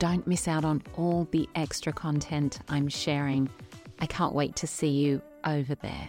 Don't miss out on all the extra content I'm sharing. I can't wait to see you over there.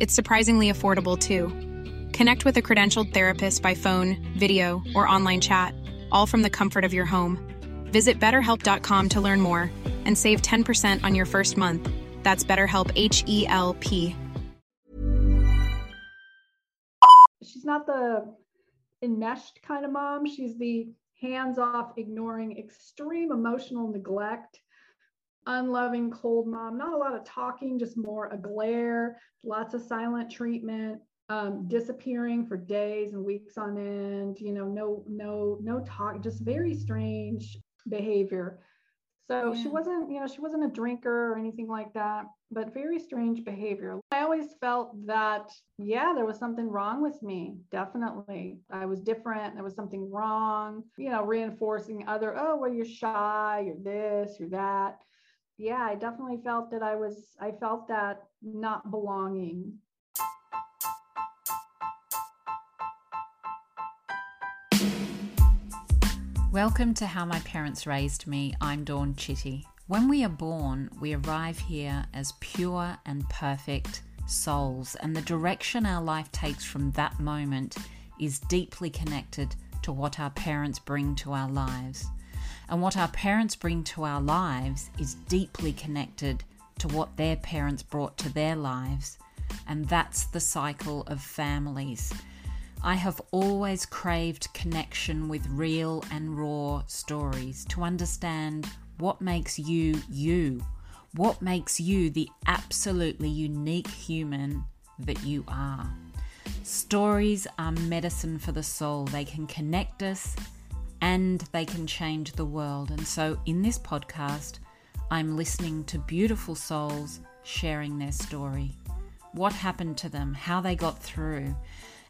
It's surprisingly affordable too. Connect with a credentialed therapist by phone, video, or online chat, all from the comfort of your home. Visit betterhelp.com to learn more and save 10% on your first month. That's BetterHelp H E L P. she's not the enmeshed kind of mom. She's the hands off, ignoring, extreme emotional neglect, unloving, cold mom. Not a lot of talking, just more a glare, lots of silent treatment, um, disappearing for days and weeks on end. You know, no, no, no talk, just very strange behavior. So yeah. she wasn't, you know, she wasn't a drinker or anything like that, but very strange behavior. I always felt that, yeah, there was something wrong with me. Definitely. I was different. There was something wrong, you know, reinforcing other, oh, well, you're shy, you're this, you're that. Yeah, I definitely felt that I was, I felt that not belonging. Welcome to How My Parents Raised Me. I'm Dawn Chitty. When we are born, we arrive here as pure and perfect souls, and the direction our life takes from that moment is deeply connected to what our parents bring to our lives. And what our parents bring to our lives is deeply connected to what their parents brought to their lives. And that's the cycle of families. I have always craved connection with real and raw stories to understand what makes you you, what makes you the absolutely unique human that you are. Stories are medicine for the soul. They can connect us and they can change the world. And so, in this podcast, I'm listening to beautiful souls sharing their story. What happened to them, how they got through,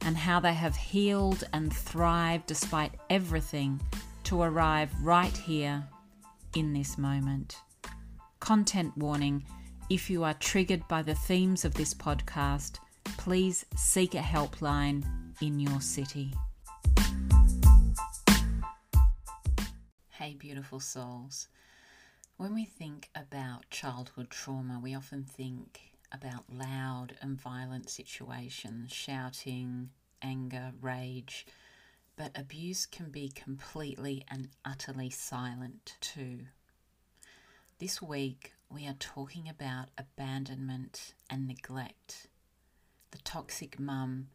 and how they have healed and thrived despite everything to arrive right here in this moment. Content warning if you are triggered by the themes of this podcast, please seek a helpline in your city. Hey, beautiful souls. When we think about childhood trauma, we often think about loud and violent situations, shouting, anger, rage, but abuse can be completely and utterly silent too. This week, we are talking about abandonment and neglect. The toxic mum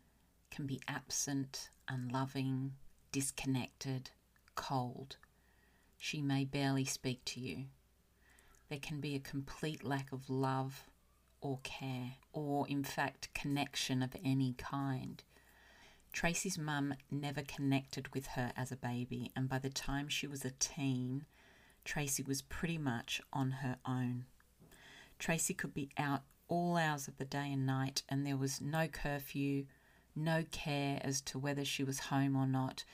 can be absent, unloving, disconnected, cold. She may barely speak to you. There can be a complete lack of love or care, or in fact, connection of any kind. Tracy's mum never connected with her as a baby, and by the time she was a teen, Tracy was pretty much on her own. Tracy could be out all hours of the day and night, and there was no curfew, no care as to whether she was home or not.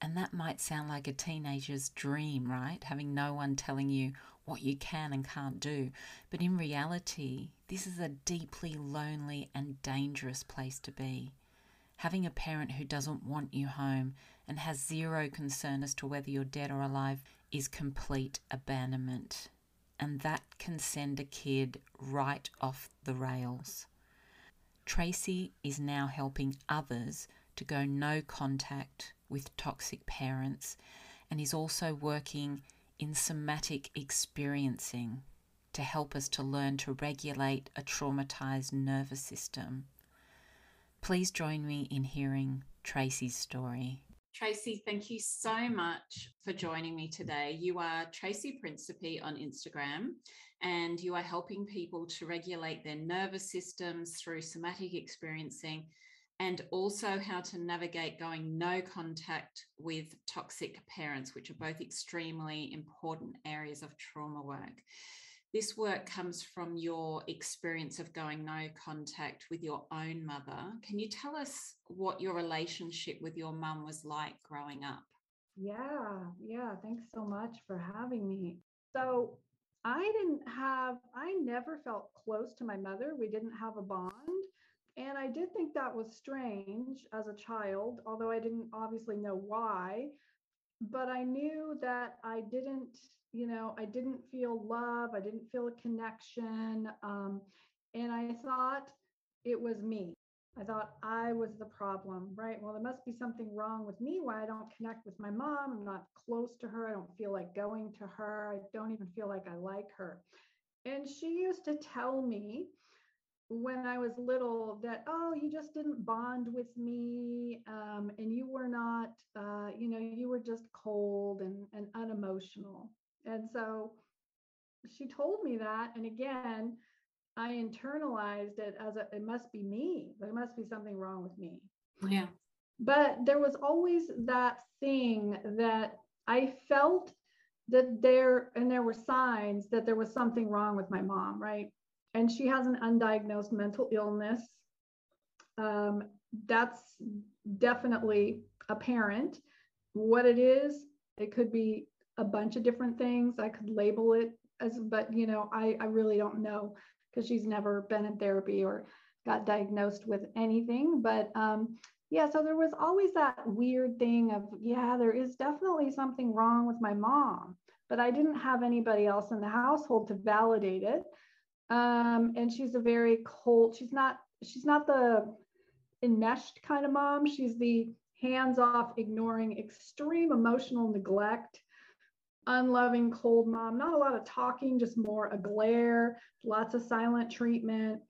And that might sound like a teenager's dream, right? Having no one telling you what you can and can't do. But in reality, this is a deeply lonely and dangerous place to be. Having a parent who doesn't want you home and has zero concern as to whether you're dead or alive is complete abandonment. And that can send a kid right off the rails. Tracy is now helping others to go no contact with toxic parents and is also working in somatic experiencing to help us to learn to regulate a traumatized nervous system. Please join me in hearing Tracy's story. Tracy, thank you so much for joining me today. You are Tracy Principi on Instagram, and you are helping people to regulate their nervous systems through somatic experiencing and also how to navigate going no contact with toxic parents, which are both extremely important areas of trauma work. This work comes from your experience of going no contact with your own mother. Can you tell us what your relationship with your mum was like growing up? Yeah, yeah. Thanks so much for having me. So, I didn't have, I never felt close to my mother. We didn't have a bond. And I did think that was strange as a child, although I didn't obviously know why. But I knew that I didn't you know, I didn't feel love, I didn't feel a connection. Um, and I thought it was me. I thought I was the problem, right? Well, there must be something wrong with me why I don't connect with my mom. I'm not close to her. I don't feel like going to her. I don't even feel like I like her. And she used to tell me when I was little that, oh, you just didn't bond with me um, and you were not, uh, you know, you were just cold and, and unemotional. And so she told me that. And again, I internalized it as a, it must be me. There must be something wrong with me. Yeah. But there was always that thing that I felt that there, and there were signs that there was something wrong with my mom, right? And she has an undiagnosed mental illness. Um, that's definitely apparent. What it is, it could be a bunch of different things. I could label it as, but you know, I, I really don't know because she's never been in therapy or got diagnosed with anything. But um, yeah, so there was always that weird thing of, yeah, there is definitely something wrong with my mom, but I didn't have anybody else in the household to validate it. Um, and she's a very cold, she's not, she's not the enmeshed kind of mom. She's the hands off, ignoring, extreme emotional neglect unloving, cold mom, not a lot of talking, just more a glare, lots of silent treatment,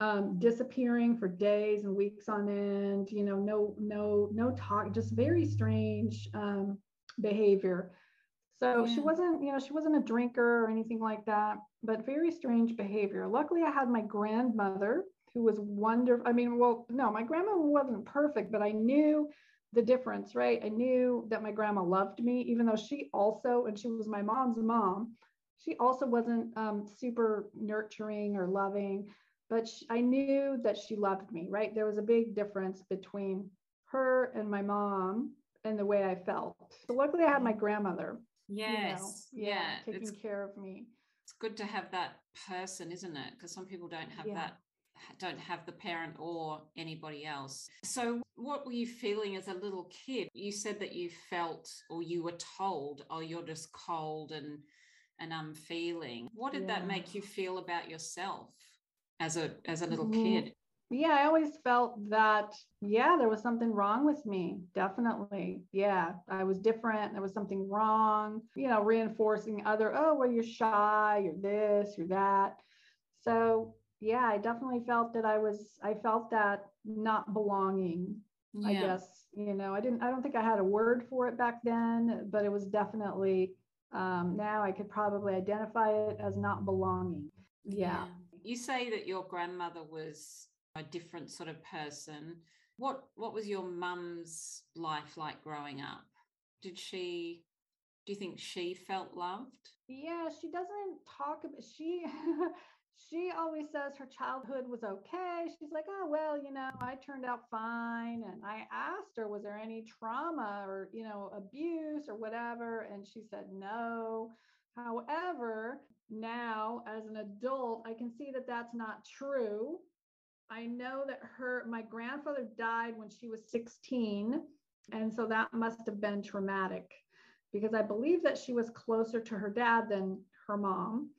um, disappearing for days and weeks on end, you know, no, no, no talk, just very strange um, behavior. So yeah. she wasn't, you know, she wasn't a drinker or anything like that, but very strange behavior. Luckily, I had my grandmother who was wonderful. I mean, well, no, my grandma wasn't perfect, but I knew the difference, right? I knew that my grandma loved me, even though she also, and she was my mom's mom, she also wasn't um, super nurturing or loving, but she, I knew that she loved me, right? There was a big difference between her and my mom and the way I felt. So luckily, I had my grandmother. Yes. You know, yeah, yeah, taking it's, care of me. It's good to have that person, isn't it? Because some people don't have yeah. that don't have the parent or anybody else. So, what were you feeling as a little kid? You said that you felt or you were told, oh, you're just cold and and unfeeling. What did yeah. that make you feel about yourself as a as a little mm-hmm. kid? Yeah, I always felt that, yeah, there was something wrong with me. Definitely. Yeah, I was different. There was something wrong, you know, reinforcing other, oh, well, you're shy, you're this, you're that. So yeah, I definitely felt that I was, I felt that not belonging. Yeah. I guess, you know, I didn't, I don't think I had a word for it back then, but it was definitely, um, now I could probably identify it as not belonging. Yeah. yeah. You say that your grandmother was a different sort of person. What what was your mum's life like growing up? Did she do you think she felt loved? Yeah, she doesn't talk about she she always says her childhood was okay. She's like, oh, well, you know, I turned out fine. And I asked her, was there any trauma or, you know, abuse or whatever? And she said, no. However, now as an adult, I can see that that's not true. I know that her, my grandfather died when she was 16. And so that must have been traumatic because I believe that she was closer to her dad than her mom.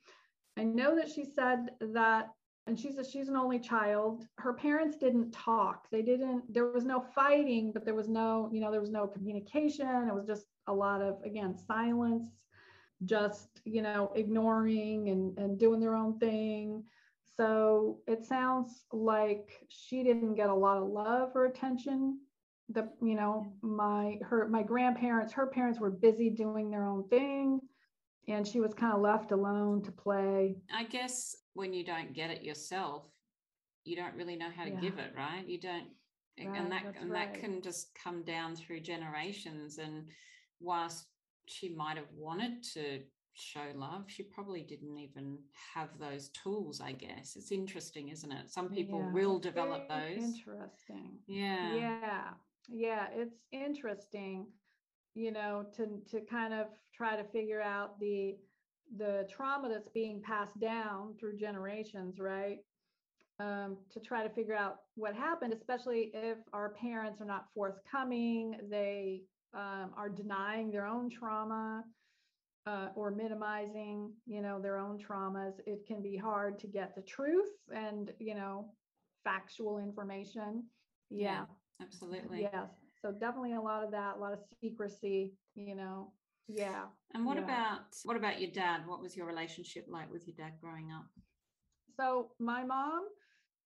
I know that she said that, and she's a, she's an only child. Her parents didn't talk. They didn't. There was no fighting, but there was no, you know, there was no communication. It was just a lot of again silence, just you know, ignoring and and doing their own thing. So it sounds like she didn't get a lot of love or attention the you know my her my grandparents her parents were busy doing their own thing and she was kind of left alone to play. I guess when you don't get it yourself, you don't really know how to yeah. give it, right? You don't right, and that and right. that can just come down through generations and whilst she might have wanted to show love she probably didn't even have those tools i guess. It's interesting isn't it? Some people yeah, will develop those. interesting. Yeah. Yeah yeah it's interesting you know, to to kind of try to figure out the the trauma that's being passed down through generations, right? Um, to try to figure out what happened, especially if our parents are not forthcoming, they um, are denying their own trauma uh, or minimizing, you know, their own traumas. It can be hard to get the truth and, you know, factual information. Yeah, yeah absolutely. Yes so definitely a lot of that a lot of secrecy you know yeah and what yeah. about what about your dad what was your relationship like with your dad growing up so my mom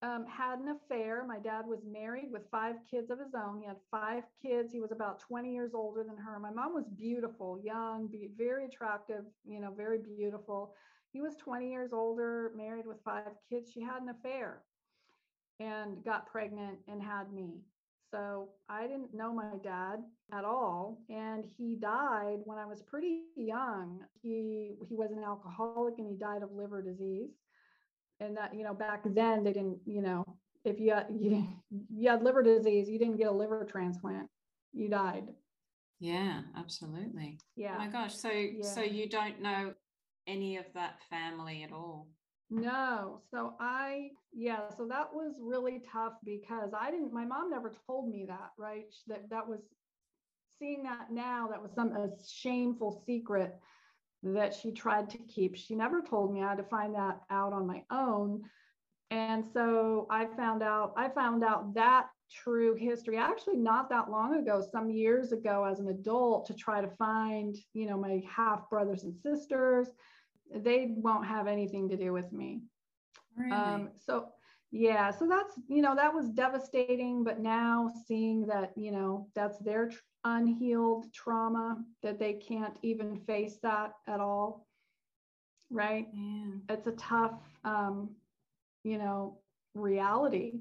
um, had an affair my dad was married with five kids of his own he had five kids he was about 20 years older than her my mom was beautiful young very attractive you know very beautiful he was 20 years older married with five kids she had an affair and got pregnant and had me so I didn't know my dad at all. And he died when I was pretty young. He he was an alcoholic and he died of liver disease. And that, you know, back then they didn't, you know, if you had, you, you had liver disease, you didn't get a liver transplant, you died. Yeah, absolutely. Yeah. Oh my gosh. So yeah. so you don't know any of that family at all? No. So I, yeah, so that was really tough because I didn't, my mom never told me that, right? That that was seeing that now, that was some a shameful secret that she tried to keep. She never told me. I had to find that out on my own. And so I found out, I found out that true history actually not that long ago some years ago as an adult to try to find you know my half brothers and sisters they won't have anything to do with me. Really? Um, so yeah, so that's you know that was devastating. But now seeing that you know that's their tr- unhealed trauma that they can't even face that at all, right? Yeah. It's a tough, um, you know, reality.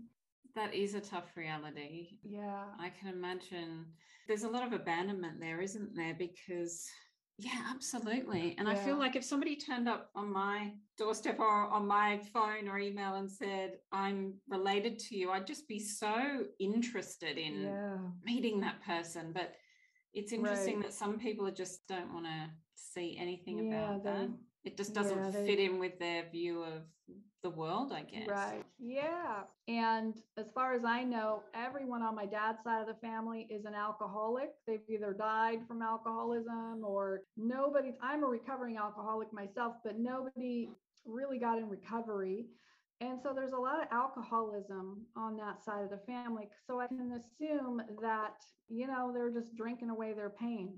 That is a tough reality. Yeah. I can imagine there's a lot of abandonment there, isn't there? Because yeah, absolutely. And yeah. I feel like if somebody turned up on my doorstep or on my phone or email and said, I'm related to you, I'd just be so interested in yeah. meeting that person. But it's interesting right. that some people just don't want to see anything yeah, about that it just doesn't yeah, they, fit in with their view of the world i guess. Right yeah and as far as i know everyone on my dad's side of the family is an alcoholic. They've either died from alcoholism or nobody i'm a recovering alcoholic myself but nobody really got in recovery. And so there's a lot of alcoholism on that side of the family so i can assume that you know they're just drinking away their pain.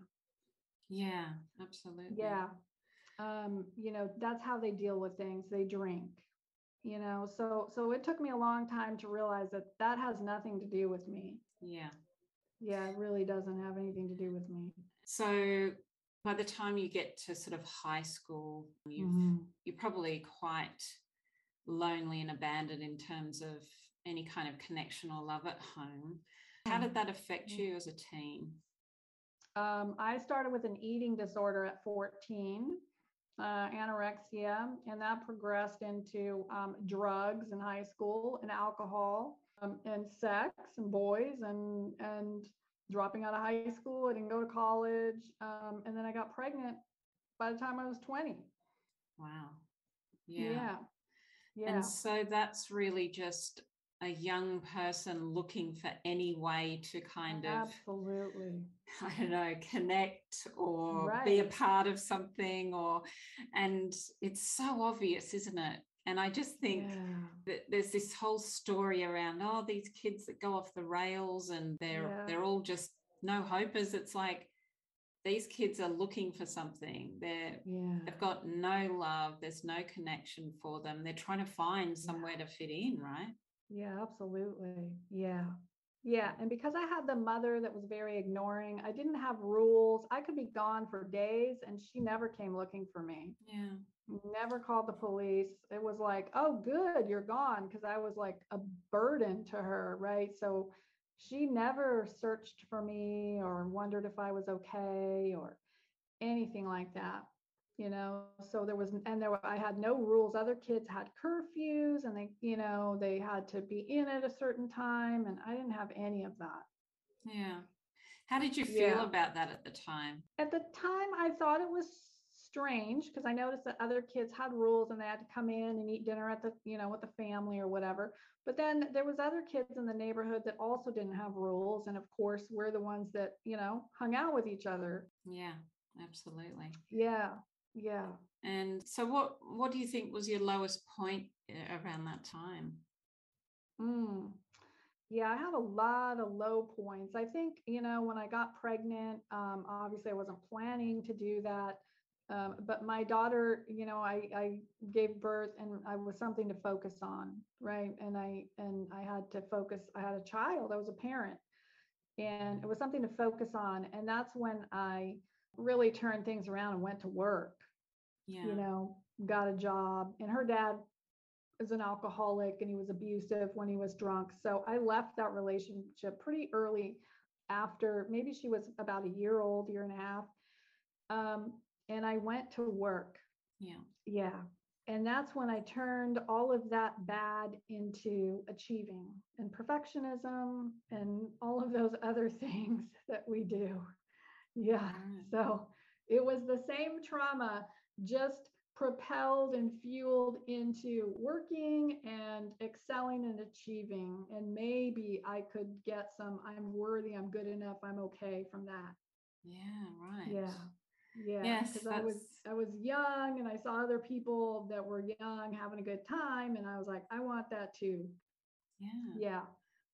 Yeah absolutely. Yeah um, you know, that's how they deal with things. They drink, you know. So so it took me a long time to realize that that has nothing to do with me. Yeah. Yeah, it really doesn't have anything to do with me. So by the time you get to sort of high school, you mm-hmm. you're probably quite lonely and abandoned in terms of any kind of connection or love at home. how did that affect you as a teen? Um, I started with an eating disorder at 14, uh, anorexia, and that progressed into um, drugs in high school and alcohol um, and sex and boys and and dropping out of high school. I didn't go to college, um, and then I got pregnant by the time I was 20. Wow. Yeah. yeah. yeah. And so that's really just a young person looking for any way to kind of absolutely i don't know connect or right. be a part of something or and it's so obvious isn't it and i just think yeah. that there's this whole story around oh these kids that go off the rails and they're yeah. they're all just no hopers it's like these kids are looking for something they're yeah. they've got no love there's no connection for them they're trying to find somewhere to fit in right yeah, absolutely. Yeah. Yeah. And because I had the mother that was very ignoring, I didn't have rules. I could be gone for days and she never came looking for me. Yeah. Never called the police. It was like, oh, good, you're gone. Cause I was like a burden to her. Right. So she never searched for me or wondered if I was okay or anything like that you know so there was and there were, i had no rules. Other kids had curfews and they you know they had to be in at a certain time and i didn't have any of that. Yeah. How did you feel yeah. about that at the time? At the time i thought it was strange because i noticed that other kids had rules and they had to come in and eat dinner at the you know with the family or whatever. But then there was other kids in the neighborhood that also didn't have rules and of course we're the ones that you know hung out with each other. Yeah absolutely. Yeah yeah. And so what what do you think was your lowest point eh, around that time? Mm. Yeah, I had a lot of low points. I think, you know, when I got pregnant, um, obviously I wasn't planning to do that. Um, but my daughter, you know, I, I gave birth and I was something to focus on, right? And I and I had to focus. I had a child. I was a parent, and it was something to focus on. And that's when I really turned things around and went to work. Yeah. You know, got a job. And her dad is an alcoholic and he was abusive when he was drunk. So I left that relationship pretty early after maybe she was about a year old, year and a half. Um, and I went to work. Yeah. Yeah. And that's when I turned all of that bad into achieving and perfectionism and all of those other things that we do. Yeah. So it was the same trauma, just propelled and fueled into working and excelling and achieving. And maybe I could get some, I'm worthy, I'm good enough, I'm okay from that. Yeah, right. Yeah. Yeah. Yes. Because I was I was young and I saw other people that were young having a good time. And I was like, I want that too. Yeah. Yeah.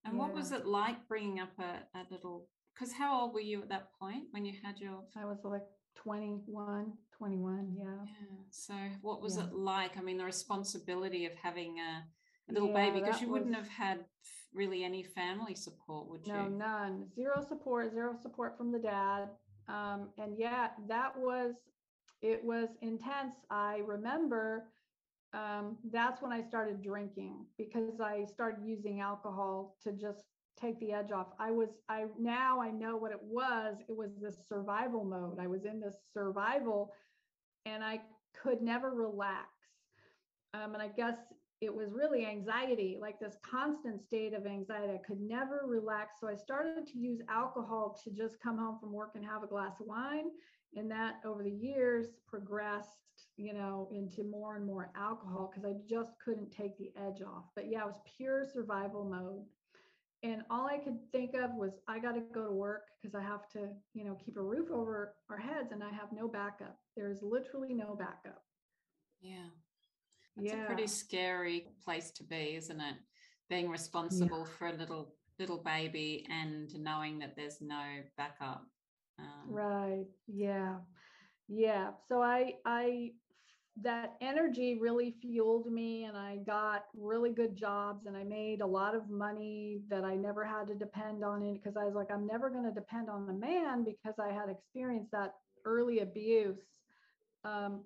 And yeah. what was it like bringing up a, a little because how old were you at that point when you had your i was like 21 21 yeah. Yeah so what was yeah. it like? I mean the responsibility of having a, a little yeah, baby because you wouldn't have had really any family support would you? no none. Zero support zero support from the dad. Um, and yeah that was it was intense. I remember um, that's when i started drinking because i started using alcohol to just take the edge off. I was, I now I know what it was. It was this survival mode. I was in this survival and I could never relax. Um, and I guess it was really anxiety, like this constant state of anxiety. I could never relax. So I started to use alcohol to just come home from work and have a glass of wine. And that over the years progressed, you know, into more and more alcohol because I just couldn't take the edge off. But yeah, it was pure survival mode and all I could think of was I got to go to work because I have to, you know, keep a roof over our heads and I have no backup. There's literally no backup. Yeah. It's yeah. a pretty scary place to be, isn't it? Being responsible yeah. for a little little baby and knowing that there's no backup. Um, right. Yeah. Yeah. So I I that energy really fueled me and I got really good jobs and I made a lot of money that I never had to depend on it because I was like, I'm never going to depend on the man because I had experienced that early abuse. Um,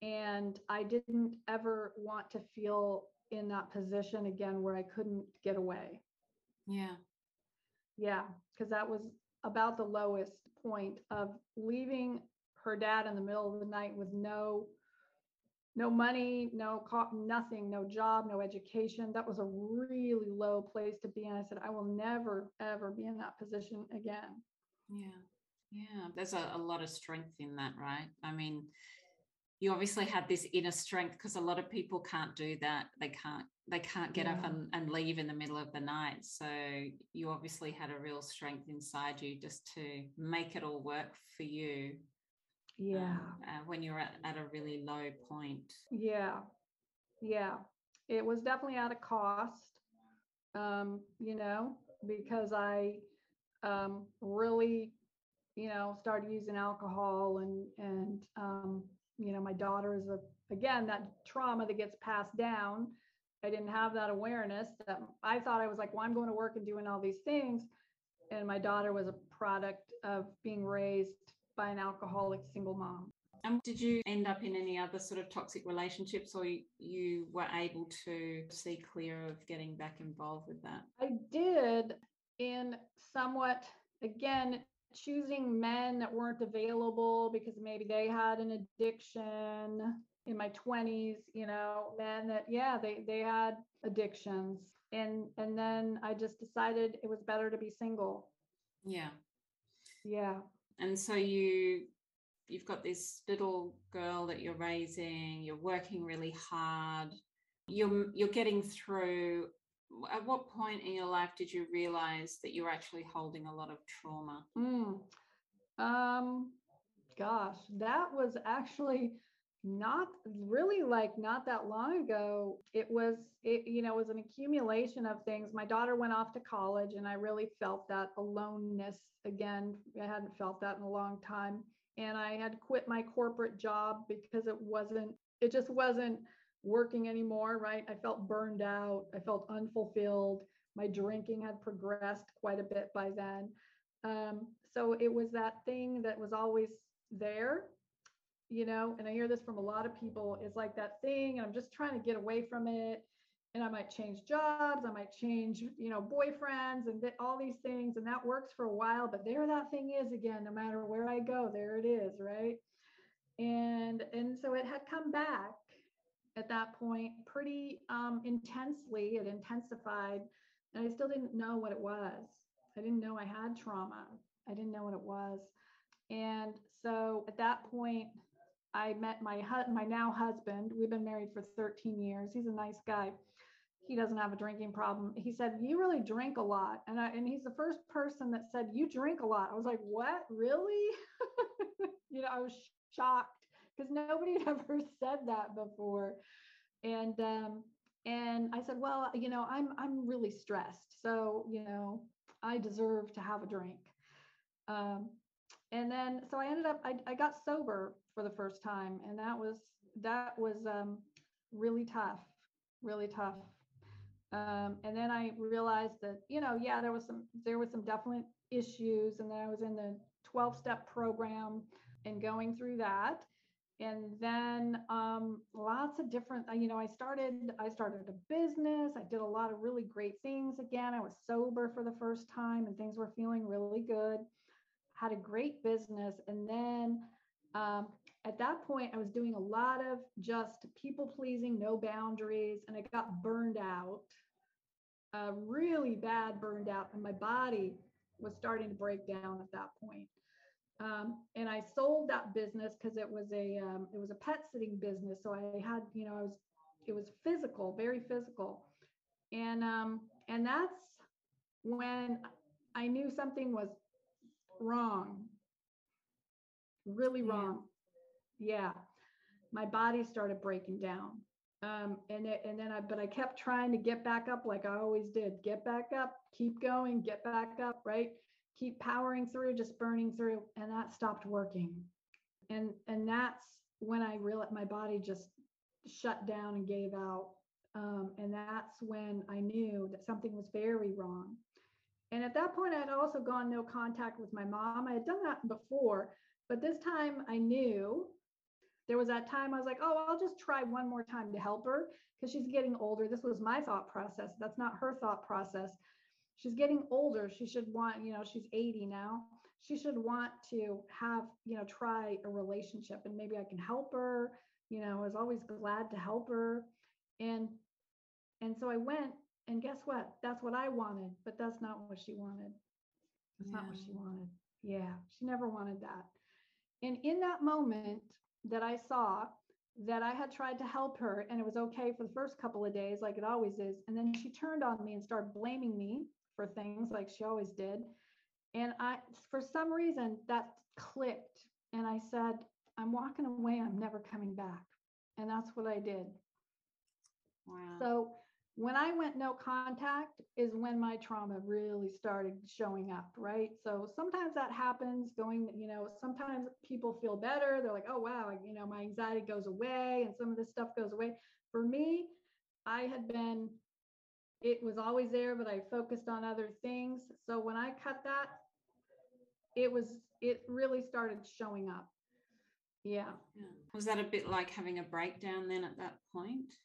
and I didn't ever want to feel in that position again where I couldn't get away. Yeah. Yeah, because that was about the lowest point of leaving her dad in the middle of the night with no no money, no co- nothing, no job, no education. That was a really low place to be. And I said, I will never, ever be in that position again. Yeah. Yeah. There's a, a lot of strength in that, right? I mean, you obviously had this inner strength because a lot of people can't do that. They can't, they can't get yeah. up and, and leave in the middle of the night. So you obviously had a real strength inside you just to make it all work for you yeah. um, uh, when you're at, at a really low point. Yeah. Yeah. It was definitely at a cost um you know because i um really you know started using alcohol and and um you know my daughter is a again that trauma that gets passed down. I didn't have that awareness that i thought i was like well i'm going to work and doing all these things. And my daughter was a product of being raised by an alcoholic single mom. And did you end up in any other sort of toxic relationships or you were able to see clear of getting back involved with that? I did in somewhat, again, choosing men that weren't available because maybe they had an addiction in my 20s you know men that yeah they they had addictions and and then i just decided it was better to be single yeah yeah and so you you've got this little girl that you're raising you're working really hard you're you're getting through at what point in your life did you realize that you're actually holding a lot of trauma mm. um gosh that was actually not really like not that long ago it was it you know was an accumulation of things. My daughter went off to college and i really felt that aloneness again. I hadn't felt that in a long time. And i had quit my corporate job because it wasn't it just wasn't working anymore right? I felt burned out. I felt unfulfilled. My drinking had progressed quite a bit by then. Um, so it was that thing that was always there you know, and I hear this from a lot of people, it's like that thing, and I'm just trying to get away from it. And I might change jobs, I might change, you know, boyfriends and th- all these things. And that works for a while, but there that thing is again, no matter where I go, there it is, right? And and so it had come back at that point pretty um, intensely. It intensified, and I still didn't know what it was. I didn't know I had trauma. I didn't know what it was. And so at that point, I met my hu- my now husband. We've been married for 13 years. He's a nice guy. He doesn't have a drinking problem. He said, "You really drink a lot," and I, and he's the first person that said, "You drink a lot." I was like, "What? Really?" you know, I was shocked because nobody had ever said that before, and um, and I said, "Well, you know, I'm I'm really stressed, so you know, I deserve to have a drink." Um, and then so I ended up I, I got sober for the first time, and that was that was um, really tough, really tough. Um, and then I realized that you know yeah there was some there was some definite issues, and then I was in the 12 step program and going through that. And then um, lots of different you know i started i started a business. I did a lot of really great things. Again i was sober for the first time and things were feeling really good had a great business and then um, at that point, I was doing a lot of just people pleasing, no boundaries, and I got burned out, uh, really bad burned out, and my body was starting to break down at that point. Um, and I sold that business because it was a um, it was a pet sitting business. So I had you know I was it was physical, very physical, and um, and that's when I knew something was wrong really wrong. Yeah. My body started breaking down. Um, and it, and then I, but I kept trying to get back up like I always did. Get back up, keep going, get back up, right? Keep powering through, just burning through, and that stopped working. And and that's when I realized my body just shut down and gave out. Um, and that's when I knew that something was very wrong. And at that point, I had also gone no contact with my mom. I had done that before, but this time I knew there was that time I was like, oh, I'll just try one more time to help her because she's getting older. This was my thought process. That's not her thought process. she's getting older. She should want, you know, she's 80 now. She should want to have, you know, try a relationship and maybe I can help her. You know, I was always glad to help her. And and so I went and guess what? That's what I wanted, but that's not what she wanted. That's yeah. not what she wanted. Yeah, she never wanted that. And in that moment that I saw that I had tried to help her and it was okay for the first couple of days, like it always is. And then she turned on me and started blaming me for things like she always did. And I, for some reason, that clicked. And I said, I'm walking away. I'm never coming back. And that's what I did. Wow. So when I went no contact is when my trauma really started showing up, right? So sometimes that happens going, you know, sometimes people feel better. They're like, oh, wow, you know, my anxiety goes away and some of this stuff goes away. For me, I had been, it was always there, but I focused on other things. So when I cut that, it was, it really started showing up. Yeah. yeah. Was that a bit like having a breakdown then at that point?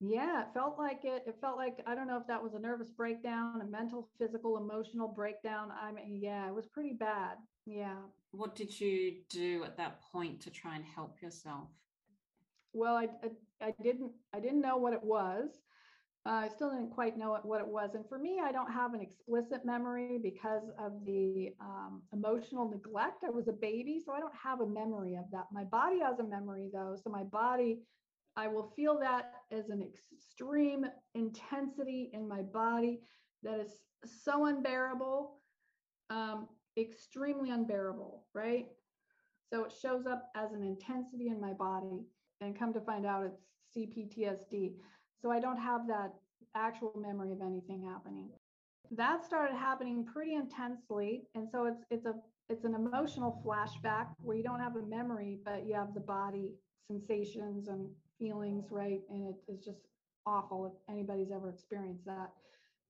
Yeah, it felt like it. It felt like I don't know if that was a nervous breakdown, a mental, physical, emotional breakdown. I mean, yeah, it was pretty bad. Yeah. What did you do at that point to try and help yourself? Well, I I, I didn't I didn't know what it was. Uh, I still didn't quite know what it was. And for me, I don't have an explicit memory because of the um, emotional neglect. I was a baby, so I don't have a memory of that. My body has a memory though. So my body I will feel that as an extreme intensity in my body that is so unbearable, um, extremely unbearable, right? So it shows up as an intensity in my body, and come to find out it's CPTSD. So I don't have that actual memory of anything happening. That started happening pretty intensely, and so it's it's a it's an emotional flashback where you don't have a memory, but you have the body sensations and feelings, right? And it is just awful if anybody's ever experienced that.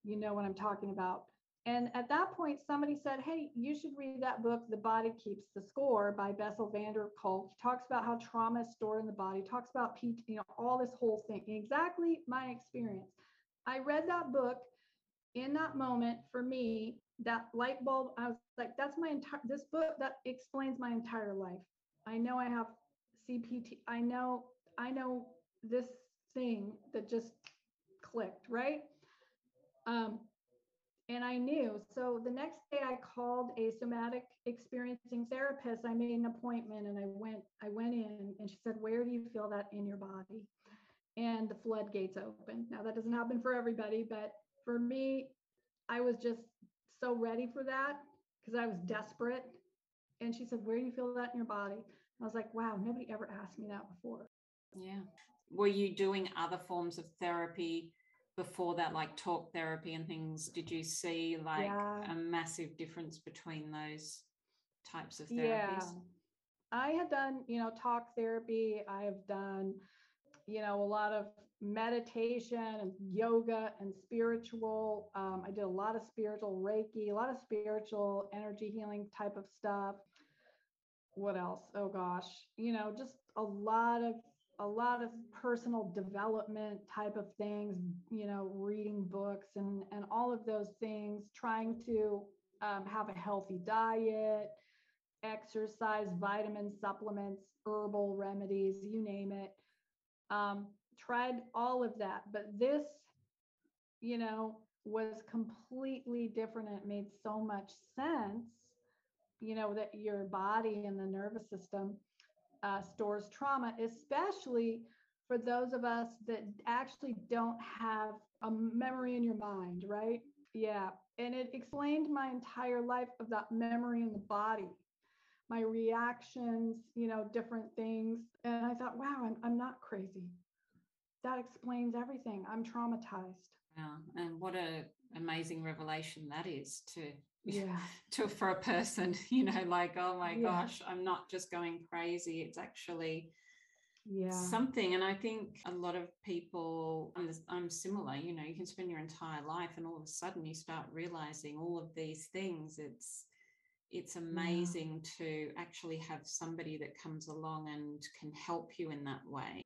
You know what I'm talking about. And at that point, somebody said, Hey, you should read that book, The Body Keeps the Score by Bessel van der Kolk. He talks about how trauma is stored in the body, talks about, P- you know, all this whole thing. Exactly my experience. I read that book in that moment for me, that light bulb, I was like, that's my entire, this book that explains my entire life. I know I have CPT, I know I know this thing that just clicked, right? Um, and I knew. So the next day I called a somatic experiencing therapist. I made an appointment and I went, I went in and she said, Where do you feel that in your body? And the floodgates opened. Now that doesn't happen for everybody, but for me, I was just so ready for that because I was desperate. And she said, Where do you feel that in your body? I was like, wow, nobody ever asked me that before. Yeah. Were you doing other forms of therapy before that, like talk therapy and things? Did you see like yeah. a massive difference between those types of therapies? Yeah. I had done, you know, talk therapy. I have done, you know, a lot of meditation and yoga and spiritual. Um, I did a lot of spiritual Reiki, a lot of spiritual energy healing type of stuff. What else? Oh gosh, you know, just a lot of a lot of personal development type of things, you know, reading books and and all of those things, trying to um, have a healthy diet, exercise, vitamin supplements, herbal remedies, you name it. Um, tried all of that, but this, you know, was completely different. It made so much sense, you know, that your body and the nervous system uh, stores trauma, especially for those of us that actually don't have a memory in your mind, right? Yeah. And it explained my entire life of that memory in the body, my reactions, you know, different things. And I thought, wow, I'm, I'm not crazy. That explains everything. I'm traumatized. Yeah. And what a amazing revelation that is to yeah. to for a person you know like oh my yeah. gosh i'm not just going crazy it's actually yeah. something. And i think a lot of people I'm, um, I'm similar you know you can spend your entire life and all of a sudden you start realizing all of these things. It's it's amazing yeah. to actually have somebody that comes along and can help you in that way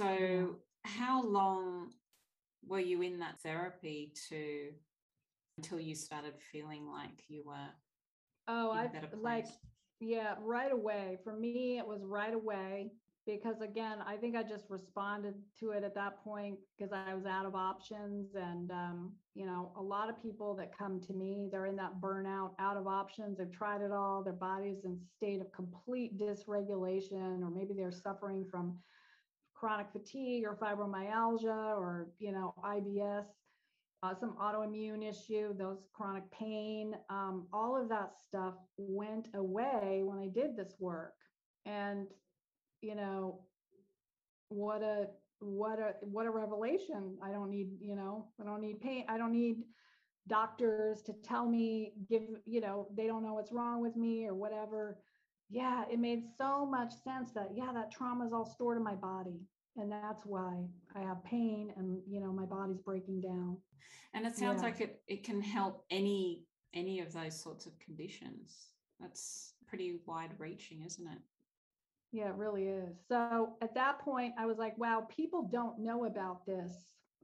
So, how long were you in that therapy to until you started feeling like you were? Oh, I like, yeah, right away. For me, it was right away because again, I think I just responded to it at that point because I was out of options. And, um, you know, a lot of people that come to me, they're in that burnout, out of options. They've tried it all. Their body's in state of complete dysregulation, or maybe they're suffering from chronic fatigue or fibromyalgia or, you know, IBS uh, some autoimmune issue, those chronic pain, um, all of that stuff went away when I did this work. And, you know, what a what a what a revelation. I don't need, you know, I don't need pain. I don't need doctors to tell me, give, you know, they don't know what's wrong with me or whatever. Yeah, it made so much sense that yeah, that trauma is all stored in my body. And that's why I have pain and you know my body's breaking down. And it sounds Yeah. like it, it can help any any of those sorts of conditions. That's pretty wide reaching, isn't it? Yeah, it really is. So at that point, I was like, wow, people don't know about this.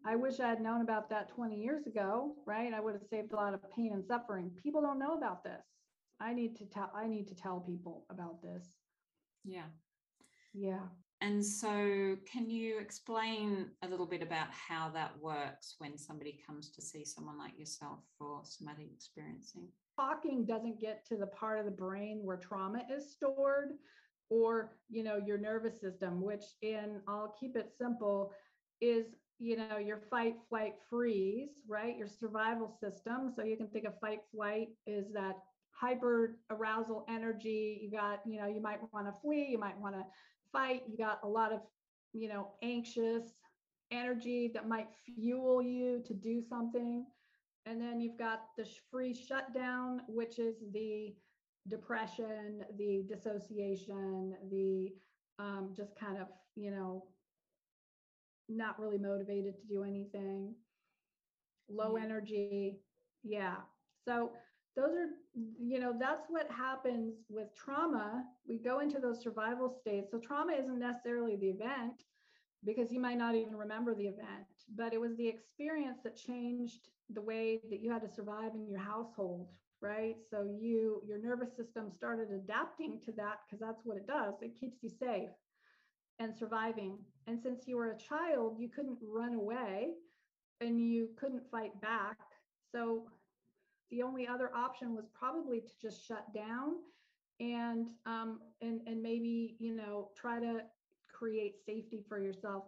I wish I had known about that 20 years ago, right? I would have saved a lot of pain and suffering. People don't know about this. I need to tell I need to tell people about this. Yeah. Yeah. And so, can you explain a little bit about how that works when somebody comes to see someone like yourself for somatic experiencing? talking doesn't get to the part of the brain where trauma is stored or you know your nervous system which in i'll keep it simple is you know your fight flight freeze right your survival system so you can think of fight flight is that hyper arousal energy you got you know you might want to flee you might want to fight you got a lot of you know anxious energy that might fuel you to do something and then you've got the free shutdown, which is the depression, the dissociation, the um, just kind of, you know, not really motivated to do anything, low Yeah. energy. Yeah. So those are, you know, that's what happens with trauma. We go into those survival states. So trauma isn't necessarily the event because you might not even remember the event, but it was the experience that changed the way that you had to survive in your household, right? So you your nervous system started adapting to that because that's what it does. It keeps you safe and surviving. And since you were a child, you couldn't run away and you couldn't fight back. So the only other option was probably to just shut down and um and and maybe you know try to create safety for yourself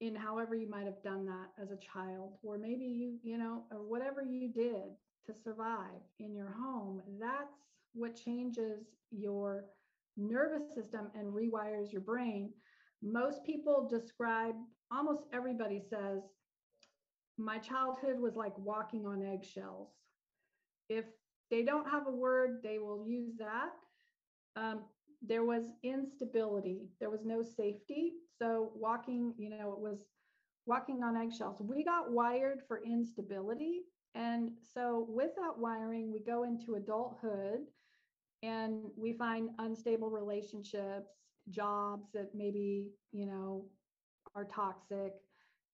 in however you might have done that as a child or maybe you you know or whatever you did to survive in your home that's what changes your nervous system and rewires your brain. Most people describe almost everybody says my childhood was like walking on eggshells if they don't have a word they will use that. Um, there was instability. There was no safety. So walking you know it was walking on eggshells. We got wired for instability. And so with that wiring we go into adulthood and we find unstable relationships jobs that maybe you know are toxic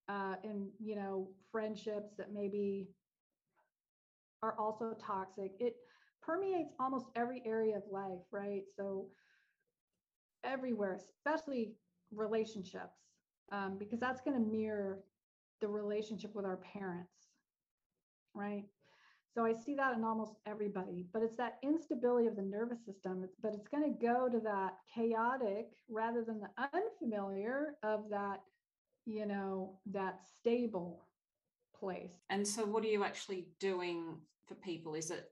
uh, and you know friendships that maybe are also toxic it permeates almost every area of life right so everywhere, especially relationships, um, because that's going to mirror the relationship with our parents, right? So I see that in almost everybody, but it's that instability of the nervous system, but it's going to go to that chaotic rather than the unfamiliar of that, you know, that stable place. And so what are you actually doing for people? Is it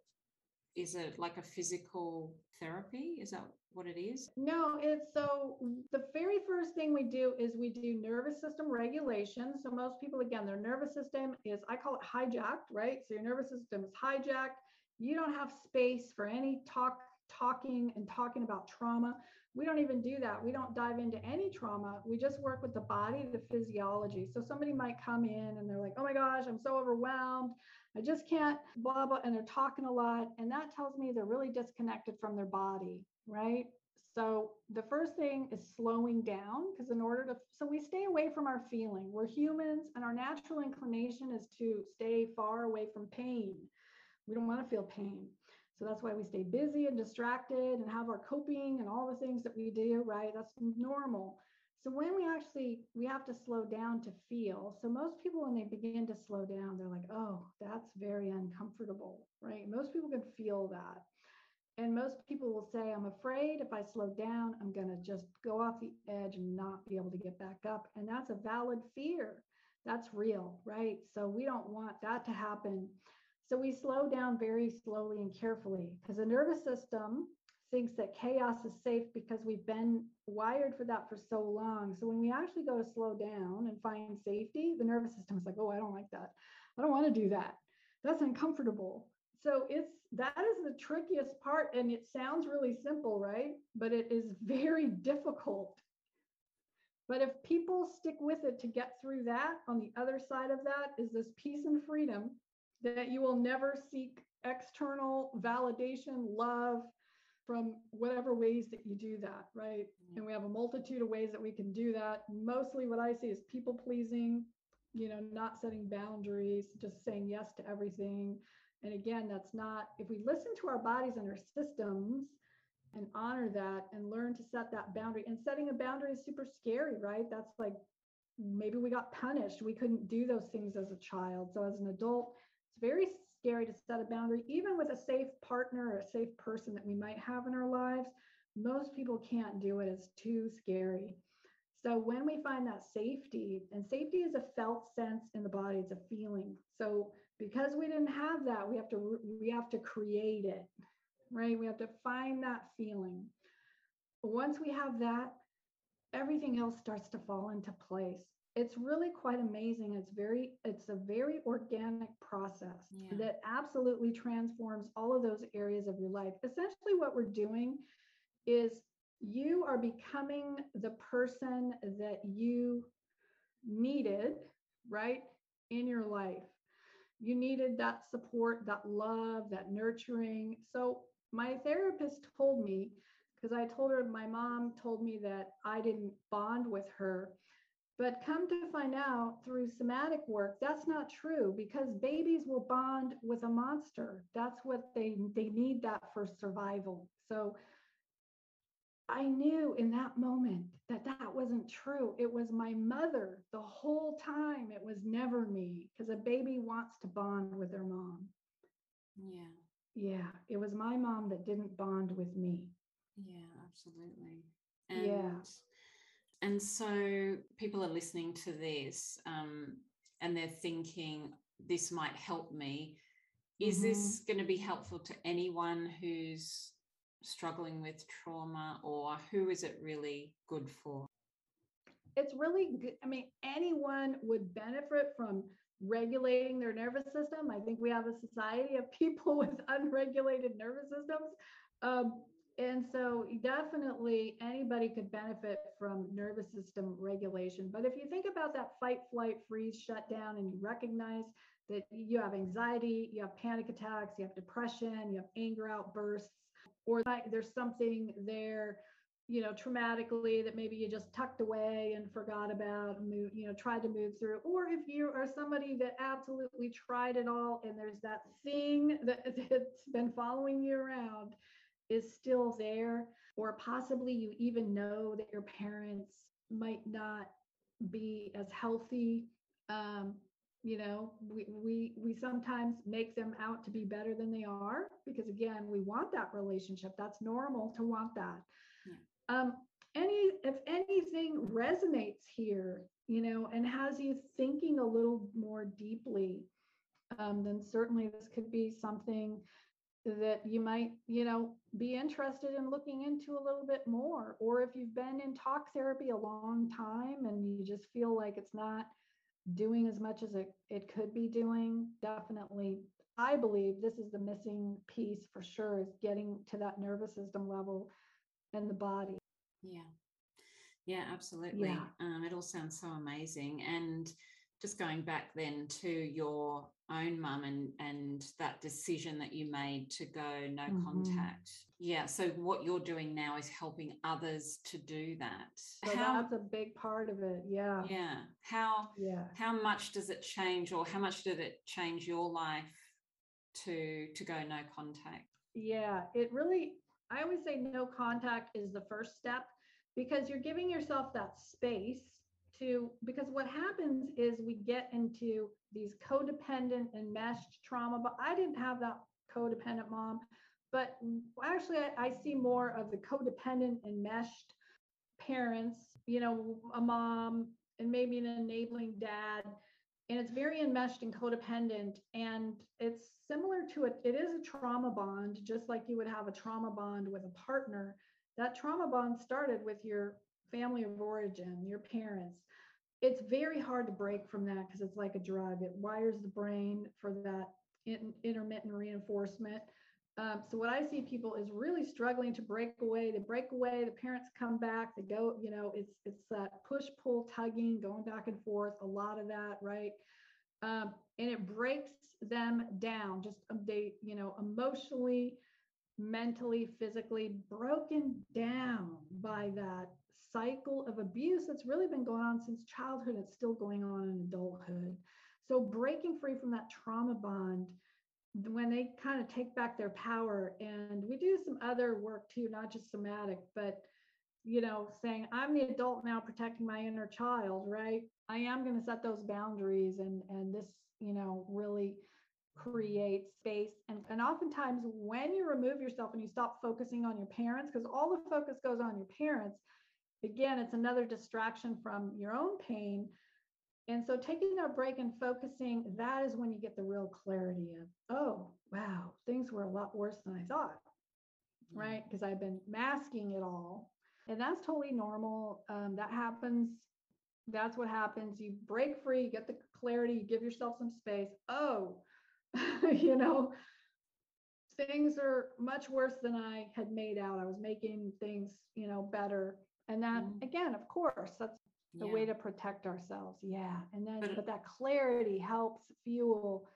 is it like a physical therapy? Is that what it is? No, it's so the very first thing we do is we do nervous system regulation. So most people, again, their nervous system is, I call it hijacked, right? So your nervous system is hijacked. You don't have space for any talk talking and talking about trauma. We don't even do that. We don't dive into any trauma. We just work with the body, the physiology. So somebody might come in and they're like, oh my gosh, I'm so overwhelmed. I just can't, blah, blah. And they're talking a lot. And that tells me they're really disconnected from their body, right? So the first thing is slowing down because in order to, so we stay away from our feeling. We're humans and our natural inclination is to stay far away from pain. We don't want to feel pain. So that's why we stay busy and distracted and have our coping and all the things that we do, right? That's normal. So when we actually we have to slow down to feel. So most people when they begin to slow down, they're like, "Oh, that's very uncomfortable." Right? Most people can feel that. And most people will say, I'm afraid if I slow down, I'm going to just go off the edge and not be able to get back up. And that's a valid fear. That's real, right? So we don't want that to happen. So we slow down very slowly and carefully because the nervous system thinks that chaos is safe because we've been wired for that for so long. So when we actually go to slow down and find safety, the nervous system is like, oh, I don't like that. I don't want to do that. That's uncomfortable. So it's that is the trickiest part. And it sounds really simple, right? But it is very difficult. But if people stick with it to get through that, on the other side of that is this peace and freedom that you will never seek external validation, love from whatever ways that you do that, right? And we have a multitude of ways that we can do that. Mostly what I see is people pleasing, you know, not setting boundaries, just saying yes to everything. And again, that's not, if we listen to our bodies and our systems and honor that and learn to set that boundary, and setting a boundary is super scary, right? That's like maybe we got punished. We couldn't do those things as a child. So as an adult, it's very scary to set a boundary, even with a safe partner or a safe person that we might have in our lives. Most people can't do it, it's too scary. So when we find that safety, and safety is a felt sense in the body, it's a feeling. So because we didn't have that, we have to we have to create it, right? We have to find that feeling. Once we have that, everything else starts to fall into place it's really quite amazing. It's very it's a very organic process yeah. that absolutely transforms all of those areas of your life. Essentially what we're doing is you are becoming the person that you needed right in your life. You needed that support that love that nurturing. So my therapist told me because i told her my mom told me that i didn't bond with her but come to find out through somatic work, that's not true because babies will bond with a monster. That's what they they need that for survival. So I knew in that moment that that wasn't true. It was my mother the whole time. It was never me because a baby wants to bond with their mom. Yeah. Yeah. It was my mom that didn't bond with me. Yeah, absolutely. And yeah and so people are listening to this um, and they're thinking this might help me. Is mm-hmm. this going to be helpful to anyone who's struggling with trauma or who is it really good for? It's really good i mean anyone would benefit from regulating their nervous system. I think we have a society of people with unregulated nervous systems. Um, and so definitely anybody could benefit from nervous system regulation. But if you think about that fight flight freeze shutdown and you recognize that you have anxiety you have panic attacks you have depression you have anger outbursts or there's something there you know traumatically that maybe you just tucked away and forgot about move, you know tried to move through. Or if you are somebody that absolutely tried it all and there's that thing that, that's been following you around is still there, or possibly you even know that your parents might not be as healthy. Um, you know, we, we we sometimes make them out to be better than they are because again, we want that relationship. That's normal to want that. Yeah. Um, any if anything resonates here, you know, and has you thinking a little more deeply, um, then certainly this could be something that you might, you know, be interested in looking into a little bit more. Or if you've been in talk therapy a long time and you just feel like it's not doing as much as it, it could be doing, definitely, I believe this is the missing piece for sure is getting to that nervous system level and the body. Yeah. Yeah, absolutely. Yeah. Um, it all sounds so amazing. And just going back then to your own mum and and that decision that you made to go no mm-hmm. contact. Yeah so what you're doing now is helping others to do that. So how, that's a big part of it yeah. Yeah how yeah. how much does it change or how much did it change your life to to go no contact? Yeah it really i always say no contact is the first step because you're giving yourself that space to because what happens is we get into these codependent and meshed trauma but i didn't have that codependent mom but actually I, I see more of the codependent and meshed parents you know a mom and maybe an enabling dad and it's very enmeshed and codependent and it's similar to it it is a trauma bond just like you would have a trauma bond with a partner that trauma bond started with your family of origin, your parents. It's very hard to break from that because it's like a drug. It wires the brain for that in, intermittent reinforcement. Um, so what I see people is really struggling to break away. They break away. The parents come back. They go. You know, it's it's that push pull tugging, going back and forth. A lot of that, right? Um, and it breaks them down. Just um, they, you know, emotionally, mentally, physically broken down by that cycle of abuse that's really been going on since childhood. It's still going on in adulthood. So, breaking free from that trauma bond when they kind of take back their power, and we do some other work too, not just somatic, but you know, saying, I'm the adult now protecting my inner child, right? I am going to set those boundaries, and and this, you know, really create space. And, and oftentimes, when you remove yourself and you stop focusing on your parents, because all the focus goes on your parents, again, it's another distraction from your own pain. And so, taking a break and focusing, that is when you get the real clarity of, oh, wow, things were a lot worse than I thought, mm-hmm. right? Because I've been masking it all. And that's totally normal. Um, that happens. That's what happens. You break free, you get the clarity, you give yourself some space. Oh, you know, things are much worse than I had made out. I was making things, you know, better. And that, mm. again, of course, that's the yeah. way to protect ourselves. Yeah. And then, but, but that clarity helps fuel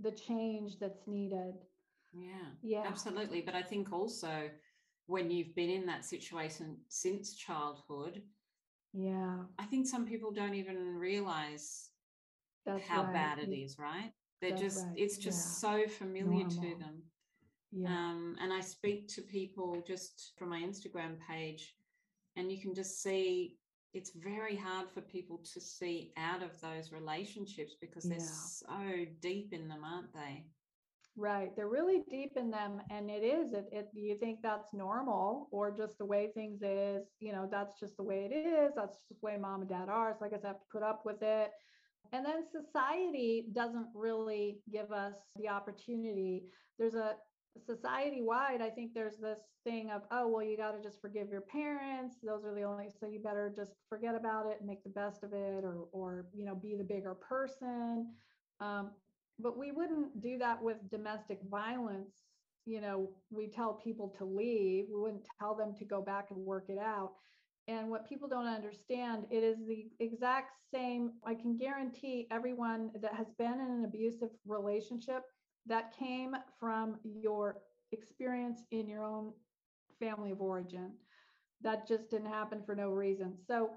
the change that's needed. Yeah. Yeah. Absolutely. But I think also when you've been in that situation since childhood, yeah. I think some people don't even realize that's how right. bad it is, right? They're That's just, right. it's just yeah. so familiar Normal. to them. Yeah. Um, and I speak to people just from my Instagram page, and you can just see it's very hard for people to see out of those relationships because they're yeah. so deep in them, aren't they? Right. They're really deep in them. And it is, it, it you think that's normal or just the way things is, you know, that's just the way it is. That's just the way mom and dad are. So I guess I have to put up with it. And then society doesn't really give us the opportunity. There's a society wide, I think there's this thing of, oh, well, you got to just forgive your parents. Those are the only, so you better just forget about it and make the best of it or, or, you know, be the bigger person. Um, but we wouldn't do that with domestic violence. You know, we tell people to leave, we wouldn't tell them to go back and work it out. And what people don't understand, it is the exact same. I can guarantee everyone that has been in an abusive relationship that came from your experience in your own family of origin. That just didn't happen for no reason. So,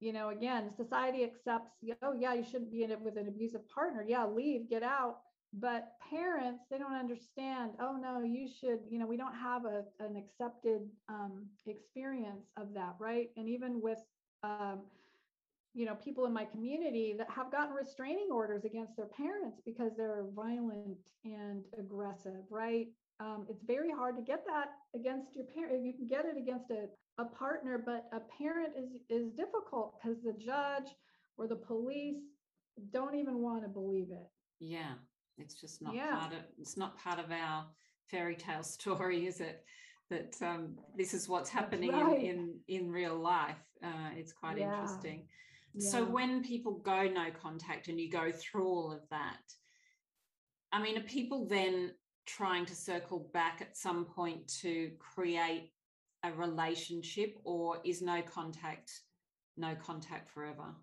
you know, again, society accepts, oh, yeah, you shouldn't be in it with an abusive partner. Yeah, leave, get out. but parents they don't understand oh no you should you know we don't have a, an accepted um, experience of that right and even with um, you know people in my community that have gotten restraining orders against their parents because they're violent and aggressive right um, it's very hard to get that against your parent you can get it against a, a partner but a parent is is difficult because the judge or the police don't even want to believe it yeah it's just not yeah. part of it's not part of our fairy tale story is it that um, this is what's happening right. in, in in real life uh, it's quite yeah. interesting yeah. so when people go no contact and you go through all of that i mean are people then trying to circle back at some point to create a relationship or is no contact no contact forever?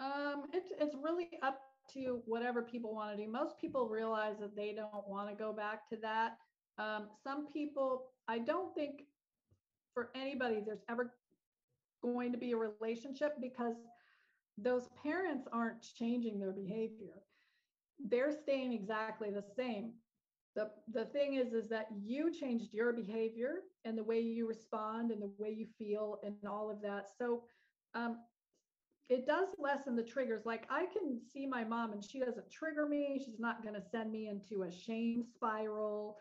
Um it, it's really up to whatever people want to do. Most people realize that they don't want to go back to that. Um, some people i don't think for anybody there's ever going to be a relationship because those parents aren't changing their behavior. They're staying exactly the same. The, the thing is is that you changed your behavior and the way you respond and the way you feel and all of that. So um, it does lessen the triggers. Like i can see my mom and she doesn't trigger me. She's not going to send me into a shame spiral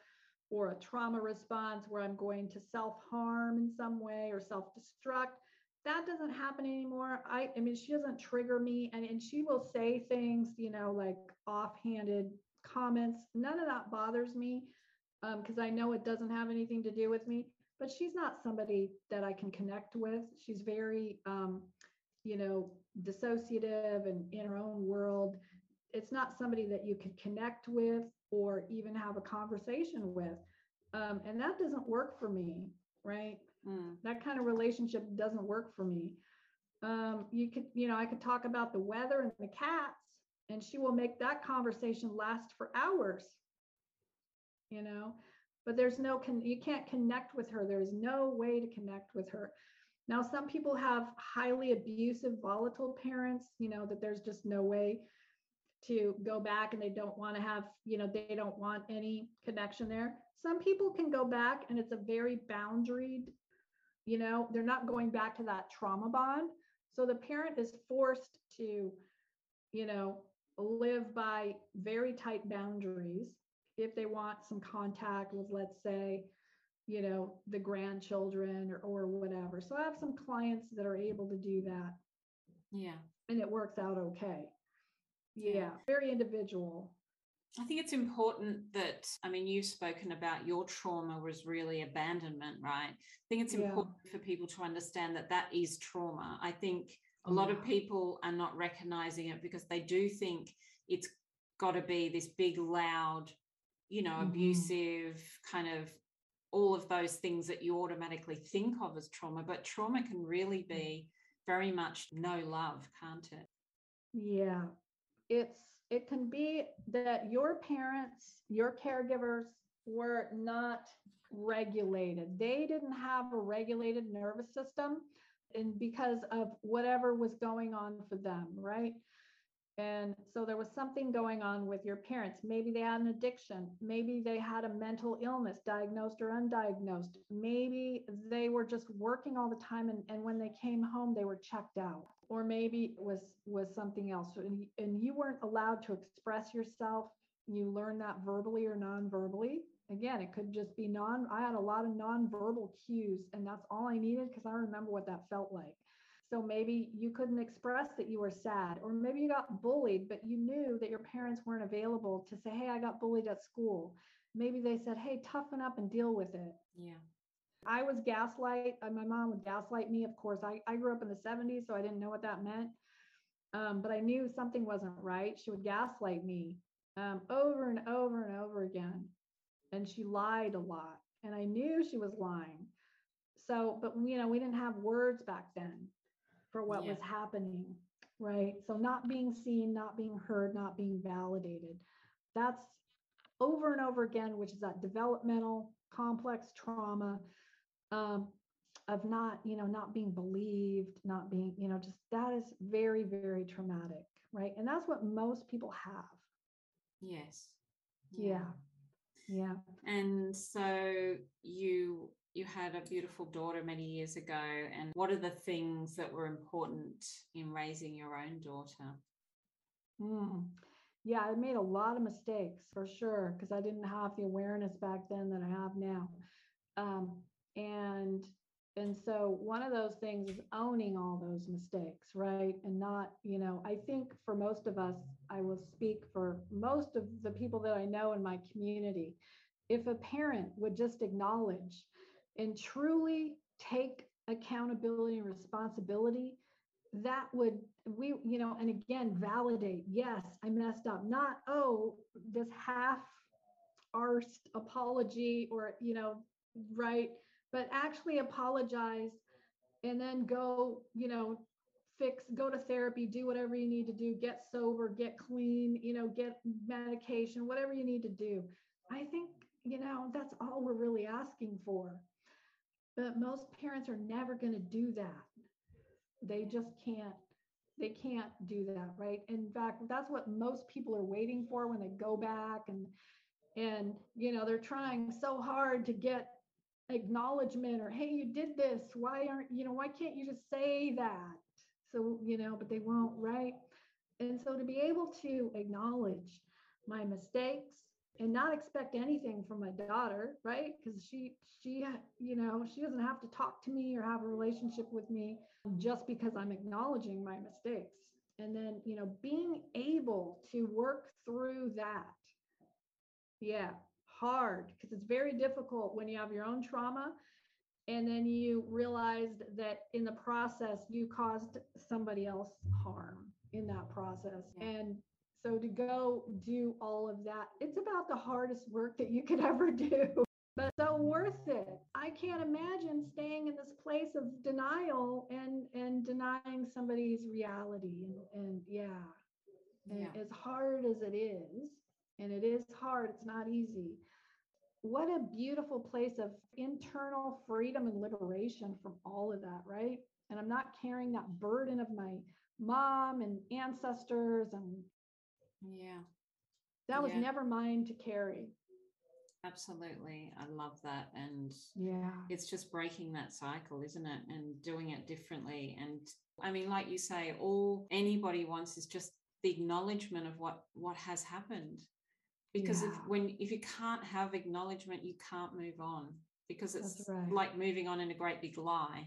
or a trauma response where i'm going to self-harm in some way or self-destruct that doesn't happen anymore i i mean she doesn't trigger me and, and she will say things you know like offhanded comments. None of that bothers me because um, I know it doesn't have anything to do with me. But she's not somebody that I can connect with. She's very, um, you know, dissociative and in her own world. It's not somebody that you could connect with or even have a conversation with. Um, and that doesn't work for me, right? Mm. That kind of relationship doesn't work for me. Um, you could, you know, I could talk about the weather and the cats, and she will make that conversation last for hours you know but there's no con- you can't connect with her there's no way to connect with her now some people have highly abusive volatile parents you know that there's just no way to go back and they don't want to have you know they don't want any connection there some people can go back and it's a very boundaried you know they're not going back to that trauma bond. So the parent is forced to you know live by very tight boundaries. If they want some contact with let's say you know the grandchildren or, or whatever. So i have some clients that are able to do that. Yeah. And it works out okay. Yeah, yeah. very individual I think it's important that, I mean, you've spoken about your trauma was really abandonment, right? I think it's important yeah. for people to understand that that is trauma. I think a lot of people are not recognizing it because they do think it's got to be this big loud you know mm-hmm. abusive kind of all of those things that you automatically think of as trauma but trauma can really be very much no love can't it yeah it's it can be that your parents your caregivers were not regulated they didn't have a regulated nervous system and because of whatever was going on for them, right? And so there was something going on with your parents. Maybe they had an addiction. Maybe they had a mental illness, diagnosed or undiagnosed. Maybe they were just working all the time and, and when they came home, they were checked out. Or maybe it was, was something else. And, and you weren't allowed to express yourself. You learned that verbally or non-verbally again, it could just be non, I had a lot of non-verbal cues and that's all I needed because I remember what that felt like. So maybe you couldn't express that you were sad, or maybe you got bullied, but you knew that your parents weren't available to say, Hey, I got bullied at school. Maybe they said, Hey, toughen up and deal with it. Yeah. I was gaslight. Uh, my mom would gaslight me. Of course, I, I grew up in the 70s, so I didn't know what that meant. Um, but I knew something wasn't right. She would gaslight me um, over and over and over again and she lied a lot and i knew she was lying so but you know we didn't have words back then for what yeah. was happening right so not being seen not being heard not being validated that's over and over again which is that developmental complex trauma um, of not you know not being believed not being you know just that is very very traumatic right and that's what most people have Yes. Yeah. Yeah. And so you you had a beautiful daughter many years ago and what are the things that were important in raising your own daughter? Mm. Yeah, I made a lot of mistakes for sure because I didn't have the awareness back then that I have now. Um, and and so one of those things is owning all those mistakes right and not you know i think for most of us i will speak for most of the people that i know in my community if a parent would just acknowledge and truly take accountability and responsibility that would we you know and again validate yes i messed up not oh this half arsed apology or you know right but actually apologize and then go, you know, fix, go to therapy, do whatever you need to do, get sober, get clean, you know, get medication, whatever you need to do. I think, you know, that's all we're really asking for. But most parents are never going to do that. They just can't they can't do that right? In fact that's what most people are waiting for when they go back and and you know they're trying so hard to get acknowledgement or hey you did this. Why aren't you know why can't you just say that? So you know but they won't right? And so to be able to acknowledge my mistakes and not expect anything from my daughter right? Because she she you know she doesn't have to talk to me or have a relationship with me just because i'm acknowledging my mistakes. And then you know being able to work through that yeah hard because it's very difficult when you have your own trauma and then you realized that in the process you caused somebody else harm in that process. And so to go do all of that it's about the hardest work that you could ever do but so worth it i can't imagine staying in this place of denial and and denying somebody's reality and, and yeah, yeah. And as hard as it is and it is hard, it's not easy. What a beautiful place of internal freedom and liberation from all of that, right? And I'm not carrying that burden of my mom and ancestors and yeah. That was yeah. never mine to carry. Absolutely. I love that. And yeah, it's just breaking that cycle, isn't it? And doing it differently. And I mean, like you say, all anybody wants is just the acknowledgement of what what has happened because yeah. if when if you can't have acknowledgement you can't move on because it's right. like moving on in a great big lie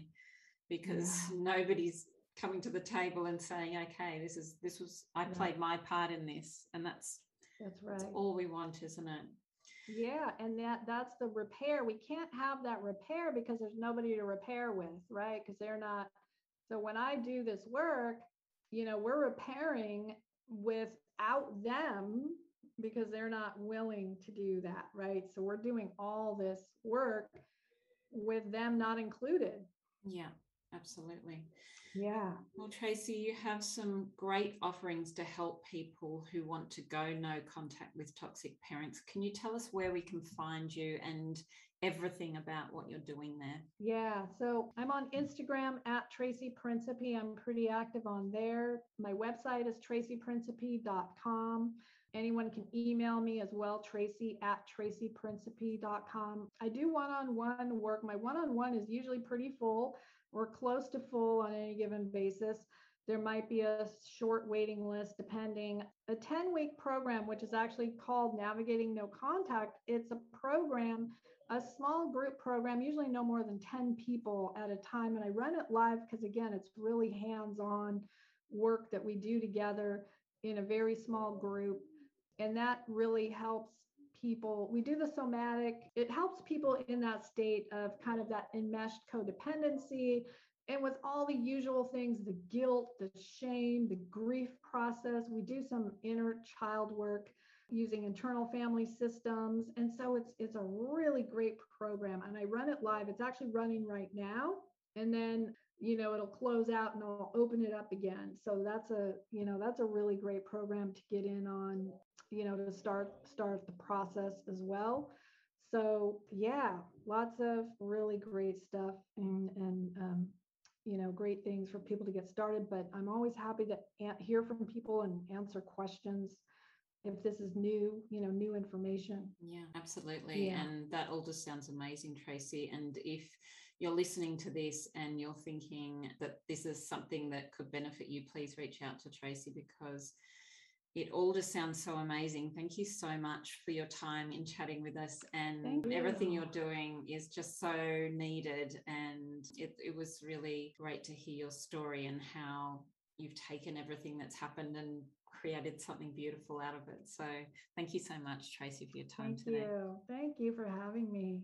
because yeah. nobody's coming to the table and saying okay this is this was i played my part in this and that's that's right that's all we want isn't it yeah and that that's the repair we can't have that repair because there's nobody to repair with right because they're not so when i do this work you know we're repairing without them because they're not willing to do that, right? So we're doing all this work with them not included. Yeah, absolutely. Yeah. Well, Tracy, you have some great offerings to help people who want to go no contact with toxic parents. Can you tell us where we can find you and everything about what you're doing there? Yeah. So I'm on Instagram at Tracy Principi. I'm pretty active on there. My website is tracyprincipi.com. Anyone can email me as well, tracy at tracyprincipi.com. I do one on one work. My one on one is usually pretty full or close to full on any given basis. There might be a short waiting list depending. A 10 week program, which is actually called Navigating No Contact, it's a program, a small group program, usually no more than 10 people at a time. And I run it live because, again, it's really hands on work that we do together in a very small group and that really helps people. We do the somatic, it helps people in that state of kind of that enmeshed codependency. And with all the usual things, the guilt, the shame, the grief process, we do some inner child work using internal family systems. And so it's it's a really great program. And I run it live. It's actually running right now. And then you know it'll close out and i'll open it up again so that's a you know that's a really great program to get in on you know to start start the process as well so yeah lots of really great stuff and and um, you know great things for people to get started but i'm always happy to hear from people and answer questions if this is new, you know, new information. Yeah, absolutely. Yeah. And that all just sounds amazing, Tracy. And if you're listening to this and you're thinking that this is something that could benefit you, please reach out to Tracy because it all just sounds so amazing. Thank you so much for your time in chatting with us. And you. everything you're doing is just so needed. And it, it was really great to hear your story and how you've taken everything that's happened and created something beautiful out of it. So thank you so much, Tracy, for your time thank today. Thank you. Thank you for having me.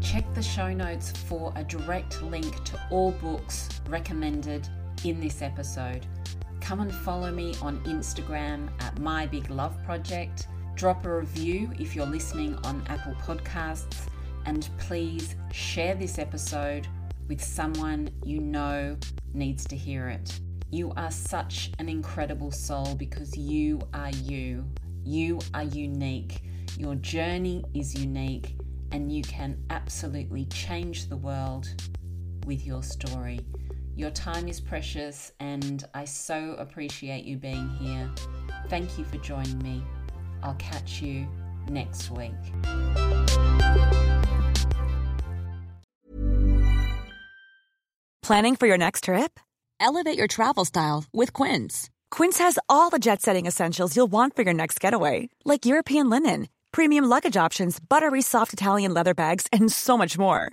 Check the show notes for a direct link to all books recommended in this episode. Come and follow me on Instagram at My Big Love Project. Drop a review if you're listening on Apple Podcasts. And please share this episode with someone you know needs to hear it. You are such an incredible soul because you are you. You are unique. Your journey is unique, and you can absolutely change the world with your story. Your time is precious, and I so appreciate you being here. Thank you for joining me. I'll catch you next week. Planning for your next trip? Elevate your travel style with Quince. Quince has all the jet setting essentials you'll want for your next getaway, like European linen, premium luggage options, buttery soft Italian leather bags, and so much more